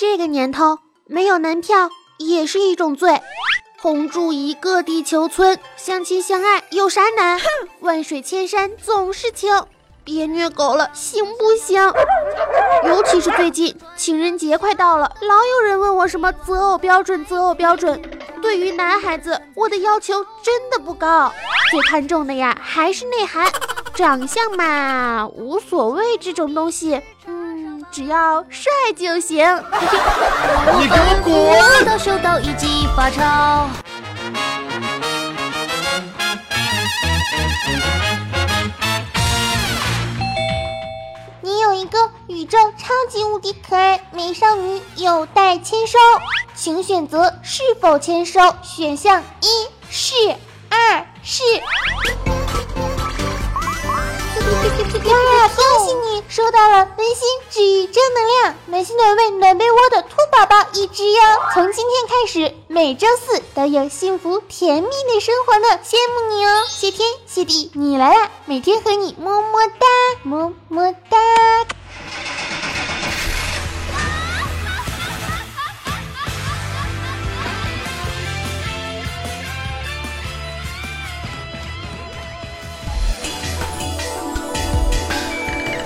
这个年头没有男票也是一种罪。同住一个地球村，相亲相爱有啥难？万水千山总是情，别虐狗了，行不行？尤其是最近情人节快到了，老有人问我什么择偶标准，择偶标准。对于男孩子，我的要求真的不高，最看重的呀还是内涵，长相嘛无所谓，这种东西，嗯，只要帅就行。你给我滚！到手到一记发潮。你有一个宇宙超级无敌可爱美少女，有待签收，请选择是否签收。选项一是，二是。哇！恭喜你收到了温馨治愈正能量暖心暖胃暖被窝的兔宝宝一只哟！从今天开始，每周四都有幸福甜蜜的生活呢，羡慕你哦！谢天谢地，你来啦！每天和你么么哒，么么哒。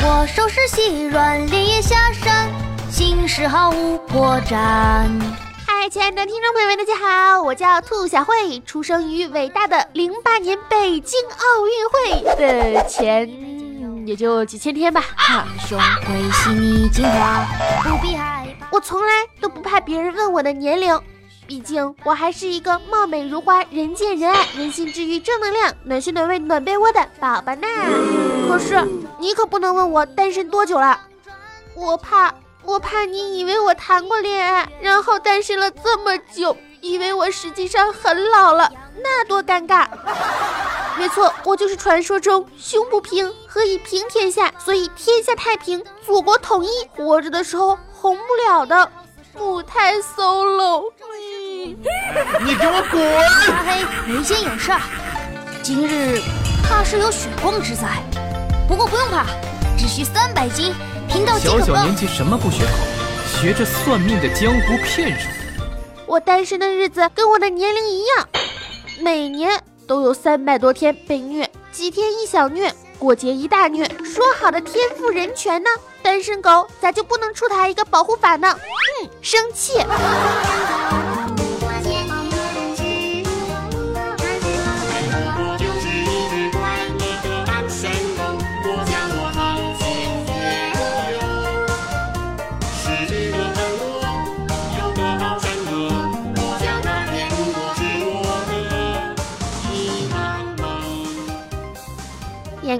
我收拾细软，连夜下山，心事毫无破绽。嗨，亲爱的听众朋友们，大家好，我叫兔小慧，出生于伟大的零八年北京奥运会的前也就几千天吧。哈，兄会洗你精华，不必害怕。我从来都不怕别人问我的年龄。毕竟我还是一个貌美如花、人见人爱、人心治愈、正能量、暖心暖胃暖被窝的宝宝呢。可是你可不能问我单身多久了，我怕，我怕你以为我谈过恋爱，然后单身了这么久，以为我实际上很老了，那多尴尬。没错，我就是传说中胸不平何以平天下，所以天下太平，祖国统一，活着的时候红不了的母胎 solo。你给我滚！拉黑人间有事儿，今日怕是有血光之灾。不过不用怕，只需三百斤，贫道即可小小年纪什么不学好，学着算命的江湖骗术。我单身的日子跟我的年龄一样，每年都有三百多天被虐，几天一小虐，过节一大虐。说好的天赋人权呢？单身狗咋就不能出台一个保护法呢？哼，生气！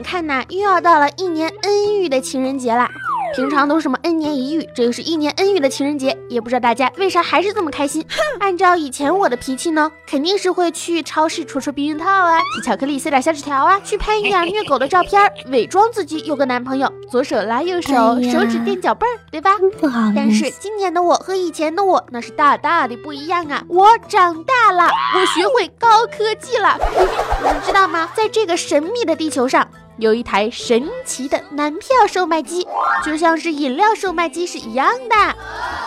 看呐，又要到了一年恩遇的情人节啦。平常都什么恩年一遇，这又是一年恩遇的情人节，也不知道大家为啥还是这么开心。按照以前我的脾气呢，肯定是会去超市戳戳避孕套啊，寄巧克力，塞点小纸条啊，去拍一点虐狗的照片，伪装自己有个男朋友，左手拉右手，手指垫脚背儿，对吧？不好但是今年的我和以前的我那是大大的不一样啊！我长大了，我学会高科技了。你们知道吗？在这个神秘的地球上。有一台神奇的男票售卖机，就像是饮料售卖机是一样的，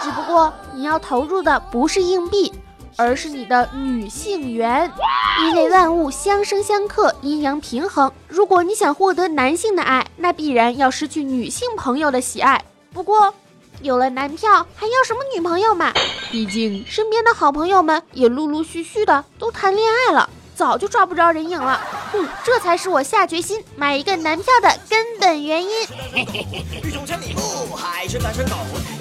只不过你要投入的不是硬币，而是你的女性缘。因为万物相生相克，阴阳平衡。如果你想获得男性的爱，那必然要失去女性朋友的喜爱。不过，有了男票还要什么女朋友嘛？毕竟身边的好朋友们也陆陆续续的都谈恋爱了。早就抓不着人影了，哼，这才是我下决心买一个男票的根本原因。欲穷千里目，还是单身狗；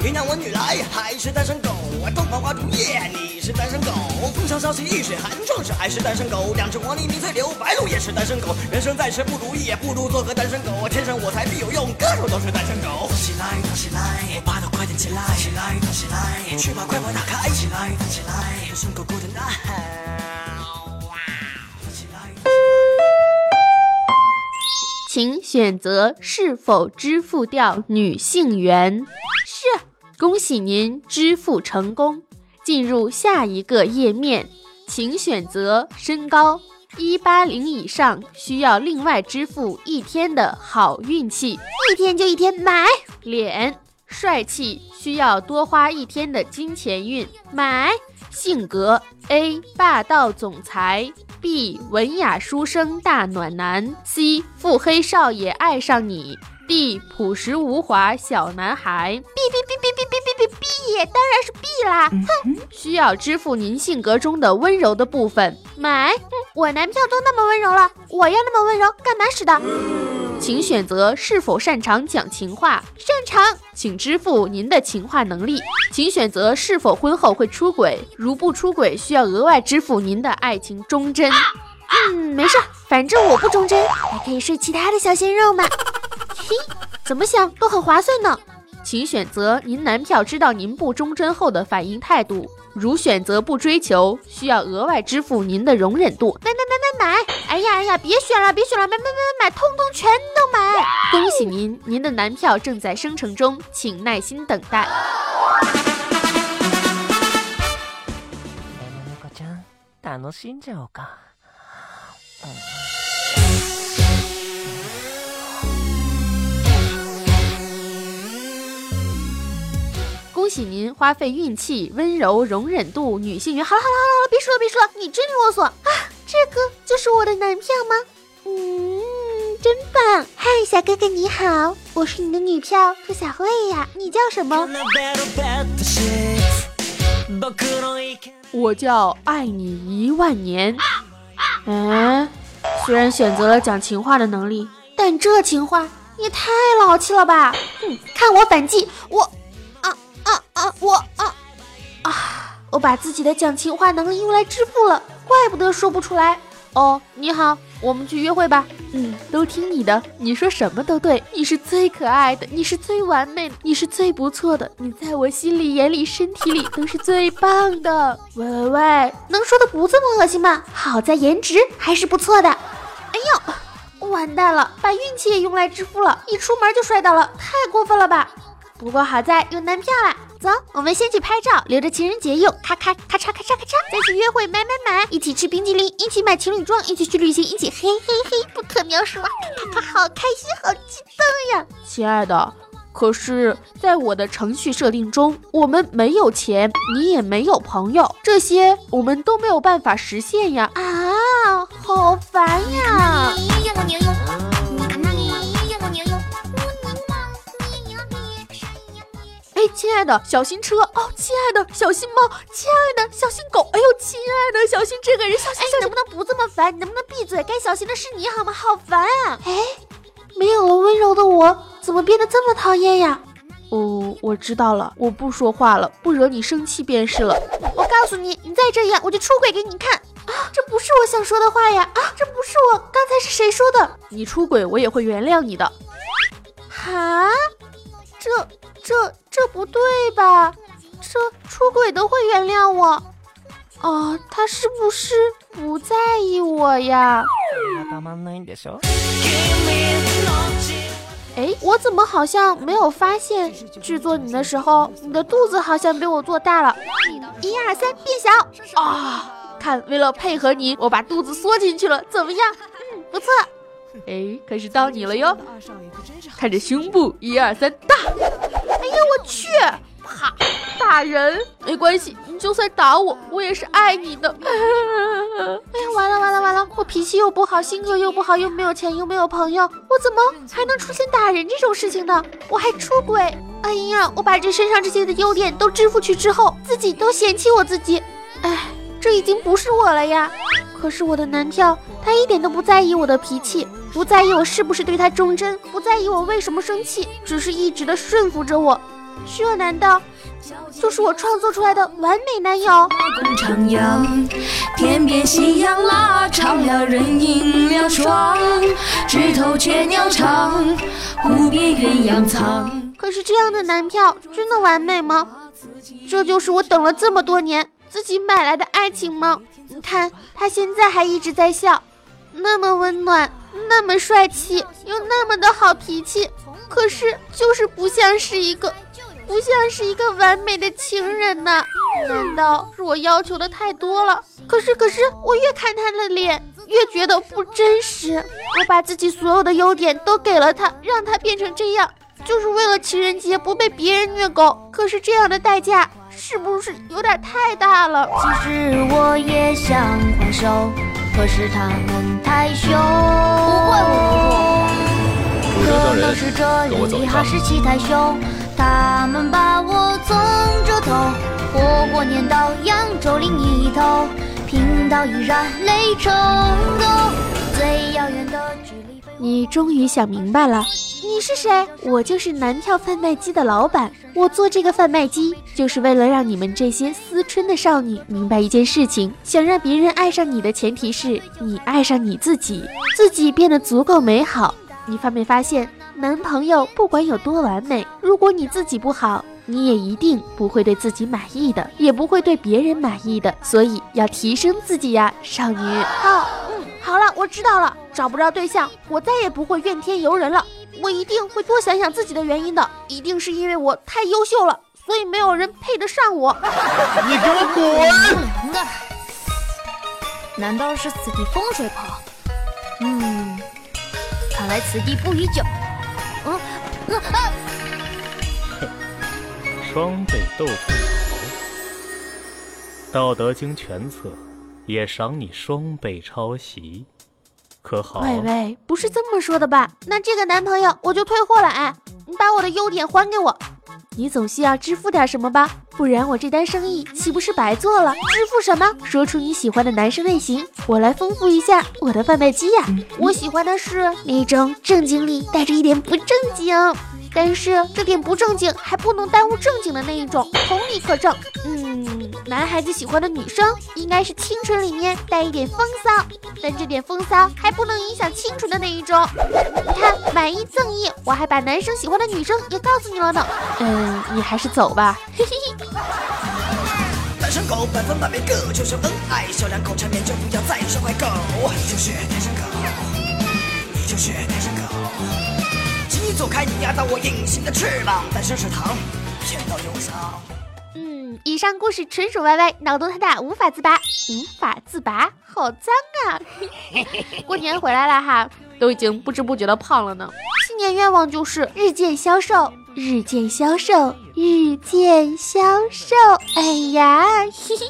云南文女来，还是单身狗；东方花烛夜，你是单身狗；风萧萧兮易水寒，壮士还是单身狗；两只黄鹂鸣翠柳，白鹭也是单身狗。人生在世不如意，也不如做个单身狗。天生我材必有用，歌手都是单身狗。起来，动起来，爬得快点起来，起来，动起来，去把快门打开，起来，动起来，单身狗狗的呐请选择是否支付掉女性缘。是，恭喜您支付成功。进入下一个页面，请选择身高一八零以上，需要另外支付一天的好运气。一天就一天，买。脸帅气需要多花一天的金钱运，买。性格 A 霸道总裁，B 文雅书生大暖男，C 腹黑少爷爱上你，D 朴实无华小男孩。B B B B B B B B B，当然是 B 啦！哼，需要支付您性格中的温柔的部分，买。我男票都那么温柔了，我要那么温柔干嘛使的？请选择是否擅长讲情话，擅长，请支付您的情话能力。请选择是否婚后会出轨，如不出轨，需要额外支付您的爱情忠贞。嗯，没事，反正我不忠贞，还可以睡其他的小鲜肉嘛。嘿，怎么想都很划算呢。请选择您男票知道您不忠贞后的反应态度。如选择不追求，需要额外支付您的容忍度。买买买买买！哎呀哎呀，别选了别选了，买买买买买，通通全都买！恭喜您，您的男票正在生成中，请耐心等待。恭喜您花费运气、温柔、容忍度、女性缘。好了好了好了了，别说了别说了，你真啰嗦啊！这个就是我的男票吗？嗯，真棒！嗨，小哥哥你好，我是你的女票兔小慧呀。你叫什么？我叫爱你一万年。嗯，虽然选择了讲情话的能力，但这情话也太老气了吧！哼，看我反击，我。我啊啊！我把自己的讲情话能力用来支付了，怪不得说不出来。哦，你好，我们去约会吧。嗯，都听你的，你说什么都对。你是最可爱的，你是最完美的，你是最不错的，你在我心里、眼里、身体里都是最棒的。喂喂喂，能说的不这么恶心吗？好在颜值还是不错的。哎呦，完蛋了，把运气也用来支付了，一出门就摔倒了，太过分了吧？不过好在有男票啦。走，我们先去拍照，留着情人节用。咔咔咔嚓咔嚓咔嚓，再去约会买买买，一起吃冰激凌，一起买情侣装，一起去旅行，一起嘿嘿嘿，不可描述啊！啪啪啪，好开心，好激动呀！亲爱的，可是在我的程序设定中，我们没有钱，你也没有朋友，这些我们都没有办法实现呀！啊，好烦呀！亲爱的，小心车哦！亲爱的，小心猫！亲爱的，小心狗！哎呦，亲爱的，小心这个人！小心！哎，能不能不这么烦？你能不能闭嘴？该小心的是你好吗？好烦啊！哎，没有了温柔的我，怎么变得这么讨厌呀？哦，我知道了，我不说话了，不惹你生气便是了。我告诉你，你再这样，我就出轨给你看啊！这不是我想说的话呀！啊，这不是我，刚才是谁说的？你出轨，我也会原谅你的。哈？这。这这不对吧？这出轨都会原谅我？哦，他是不是不在意我呀？哎，我怎么好像没有发现制作你的时候，你的肚子好像被我做大了？一二三，变小啊！看，为了配合你，我把肚子缩进去了，怎么样？嗯，不错。哎，可是到你了哟！看着胸部，一二三，大！我去！啪，打人没关系，你就算打我，我也是爱你的。哎呀，完了完了完了！我脾气又不好，性格又不好，又没有钱，又没有朋友，我怎么还能出现打人这种事情呢？我还出轨！哎呀，我把这身上这些的优点都支付去之后，自己都嫌弃我自己。哎，这已经不是我了呀！可是我的男票，他一点都不在意我的脾气。不在意我是不是对他忠贞，不在意我为什么生气，只是一直的顺服着我。这难道就是我创作出来的完美男友？徜徉，天边夕阳拉长了人影两双，枝头却鸟唱，湖边鸳鸯藏。可是这样的男票真的完美吗？这就是我等了这么多年自己买来的爱情吗？你看他现在还一直在笑，那么温暖。那么帅气又那么的好脾气，可是就是不像是一个，不像是一个完美的情人呢？难道是我要求的太多了？可是可是，我越看他的脸，越觉得不真实。我把自己所有的优点都给了他，让他变成这样，就是为了情人节不被别人虐狗。可是这样的代价是不是有点太大了？其实我也想还手，可是他们太凶。不会，我不可能是这里哈士奇太凶，他们把我纵着头，活活撵到扬州另一头，贫道依然泪成沟。最遥远的距离。你终于想明白了。你是谁？我就是男票贩卖机的老板。我做这个贩卖机，就是为了让你们这些思春的少女明白一件事情：想让别人爱上你的前提是你爱上你自己，自己变得足够美好。你发没发现，男朋友不管有多完美，如果你自己不好，你也一定不会对自己满意的，也不会对别人满意的。所以要提升自己呀，少女。好，嗯，好了，我知道了。找不着对象，我再也不会怨天尤人了。我一定会多想想自己的原因的，一定是因为我太优秀了，所以没有人配得上我。你给我滚！难道是此地风水不好？嗯，看来此地不宜久。嗯嗯啊！双倍豆腐脑，《道德经》全册也赏你双倍抄袭。可好？喂喂，不是这么说的吧？那这个男朋友我就退货了。哎，你把我的优点还给我，你总需要支付点什么吧？不然我这单生意岂不是白做了？支付什么？说出你喜欢的男生类型，我来丰富一下我的贩卖机呀。我喜欢的是那种正经里带着一点不正经。但是这点不正经还不能耽误正经的那一种，同理可证。嗯，男孩子喜欢的女生应该是清纯里面带一点风骚，但这点风骚还不能影响清纯的那一种。你看，买一赠一，我还把男生喜欢的女生也告诉你了呢。嗯，你还是走吧。嘿嘿嘿。单身狗百分百每个就是恩爱，小两口缠绵就不要再说坏狗。你就是单身狗，你就是单身狗。你走开，你压到我隐形的翅膀。单身是糖，甜到忧伤。嗯，以上故事纯属 YY，脑洞太大，无法自拔。无法自拔，好脏啊！过年回来了哈，都已经不知不觉的胖了呢。新年愿望就是日渐消瘦，日渐消瘦，日渐消瘦。哎呀，嘿嘿。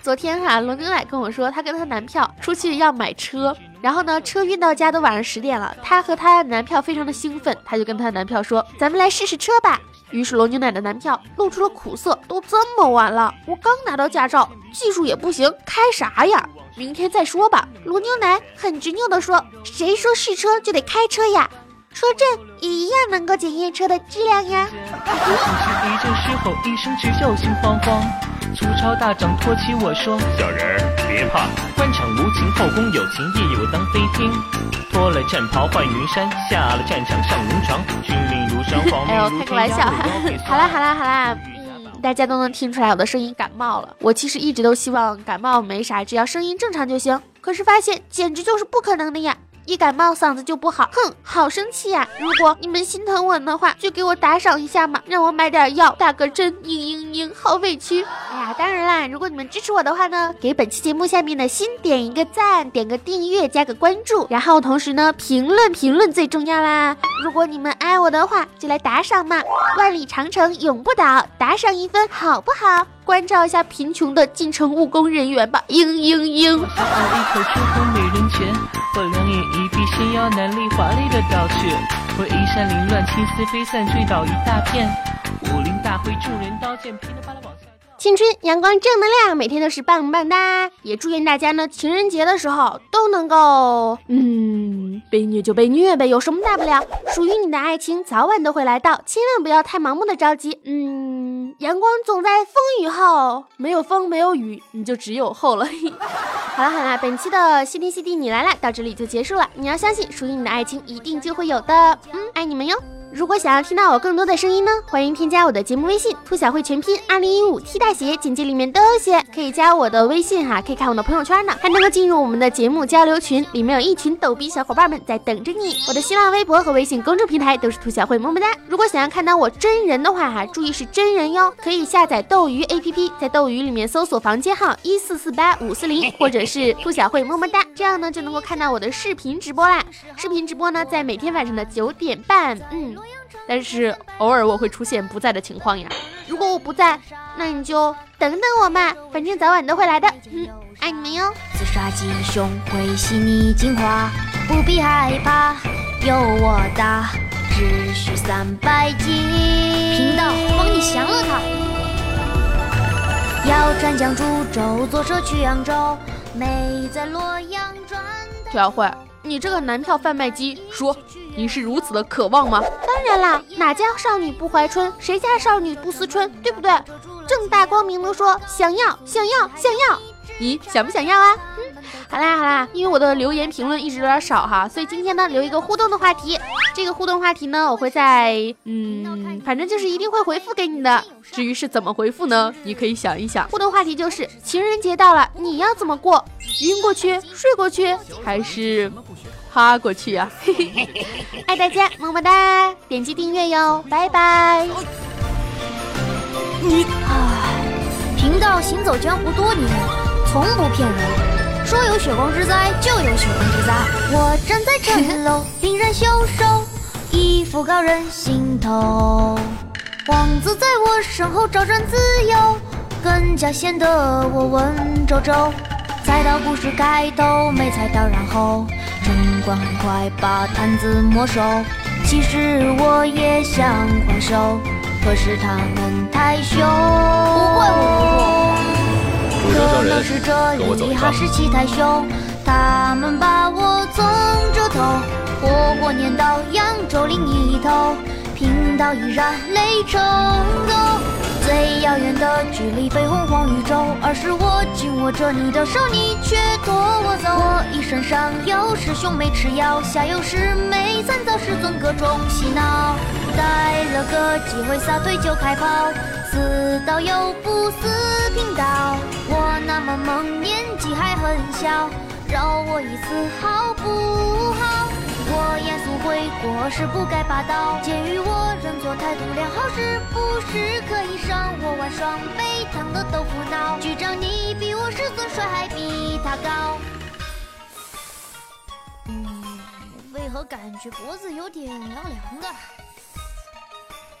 昨天哈，罗牛奶跟我说，她跟她男票出去要买车。然后呢，车运到家都晚上十点了，她和她男票非常的兴奋，她就跟她男票说：“咱们来试试车吧。”于是罗牛奶的男票露出了苦涩：“都这么晚了，我刚拿到驾照，技术也不行，开啥呀？明天再说吧。”罗牛奶很执拗地说：“谁说试车就得开车呀？车震也一样能够检验车的质量呀。”粗糙大掌托起我说：“小人儿别怕，官场无情，后宫有情，夜有当飞天。脱了战袍换云衫，下了战场上龙床。军令如山，皇命如天。”哎呦，开个玩笑哈！好啦好啦好啦，嗯，大家都能听出来我的声音感冒了。我其实一直都希望感冒没啥，只要声音正常就行。可是发现简直就是不可能的呀！一感冒嗓子就不好，哼，好生气呀！如果你们心疼我的话，就给我打赏一下嘛，让我买点药，打个针，嘤嘤嘤，好委屈。哎呀，当然啦，如果你们支持我的话呢，给本期节目下面的心点一个赞，点个订阅，加个关注，然后同时呢，评论评论最重要啦。如果你们爱我的话，就来打赏嘛，万里长城永不倒，打赏一分好不好？关照一下贫穷的进城务工人员吧，嘤嘤嘤。我两眼一闭，纤腰难力华丽的倒去，我衣衫凌乱，青丝飞散，坠倒一大片。武林大会，众人刀剑，噼里啪啦往。青春阳光正能量，每天都是棒棒哒！也祝愿大家呢，情人节的时候都能够，嗯，被虐就被虐呗，有什么大不了？属于你的爱情早晚都会来到，千万不要太盲目的着急。嗯，阳光总在风雨后，没有风没有雨，你就只有后了。好了好了，本期的谢天谢地你来了到这里就结束了。你要相信，属于你的爱情一定就会有的。嗯，爱你们哟。如果想要听到我更多的声音呢，欢迎添加我的节目微信“兔小慧全拼二零一五 T 大写”，简介里面都有写，可以加我的微信哈，可以看我的朋友圈呢，还能够进入我们的节目交流群，里面有一群逗逼小伙伴们在等着你。我的新浪微博和微信公众平台都是兔小慧么么哒。如果想要看到我真人的话哈，注意是真人哟，可以下载斗鱼 APP，在斗鱼里面搜索房间号一四四八五四零，或者是兔小慧么么哒，这样呢就能够看到我的视频直播啦。视频直播呢在每天晚上的九点半，嗯。但是偶尔我会出现不在的情况呀。如果我不在，那你就等等我嘛，反正早晚都会来的。嗯，爱你们哟。自杀鸡胸会吸你精华，不必害怕，有我打，只需三百斤。频道帮你降了他。要转江株洲，坐车去扬州，美在洛阳转。田小慧，你这个男票贩卖机，说你是如此的渴望吗？当然啦，哪家少女不怀春？谁家少女不思春？对不对？正大光明的说，想要，想要，想要。你想不想要啊？嗯，好啦好啦，因为我的留言评论一直有点少哈，所以今天呢留一个互动的话题。这个互动话题呢，我会在嗯，反正就是一定会回复给你的。至于是怎么回复呢？你可以想一想。互动话题就是情人节到了，你要怎么过？晕过去，睡过去，还是趴过去呀？嘿嘿，爱大家，么么哒，点击订阅哟，拜拜。你唉，贫道行走江湖多年。从不骗人，说有血光之灾就有血光之灾。我站在城楼，凛然袖手，一副高人心头。王子在我身后招展自由，更加显得我文绉绉。猜到故事开头，没猜到然后，城管快把摊子没收。其实我也想还手，可是他们太凶。不会，我不会。可能是这里哈士奇太凶，他们把我从这头，活活撵到扬州另一头，道依然泪成沟。最遥远的距离非洪荒宇宙，而是我紧握着你的手，你却拖我走。我一身上有师兄没吃药，下有师妹惨遭师尊各种洗脑，逮了个机会撒腿就开跑。死道友不死贫道，我那么萌，年纪还很小，饶我一次好不？我严肃悔过，是不该霸道。鉴于我认错态度良好，是不是可以赏我玩双倍烫的豆腐脑？局长，你比我师尊帅，还比他高。嗯，为何感觉脖子有点凉凉的？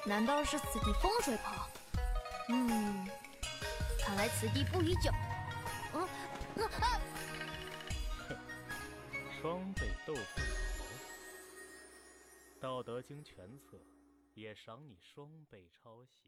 难道是此地风水不好？嗯，看来此地不宜久。双倍豆腐脑，《道德经》全册也赏你双倍抄袭。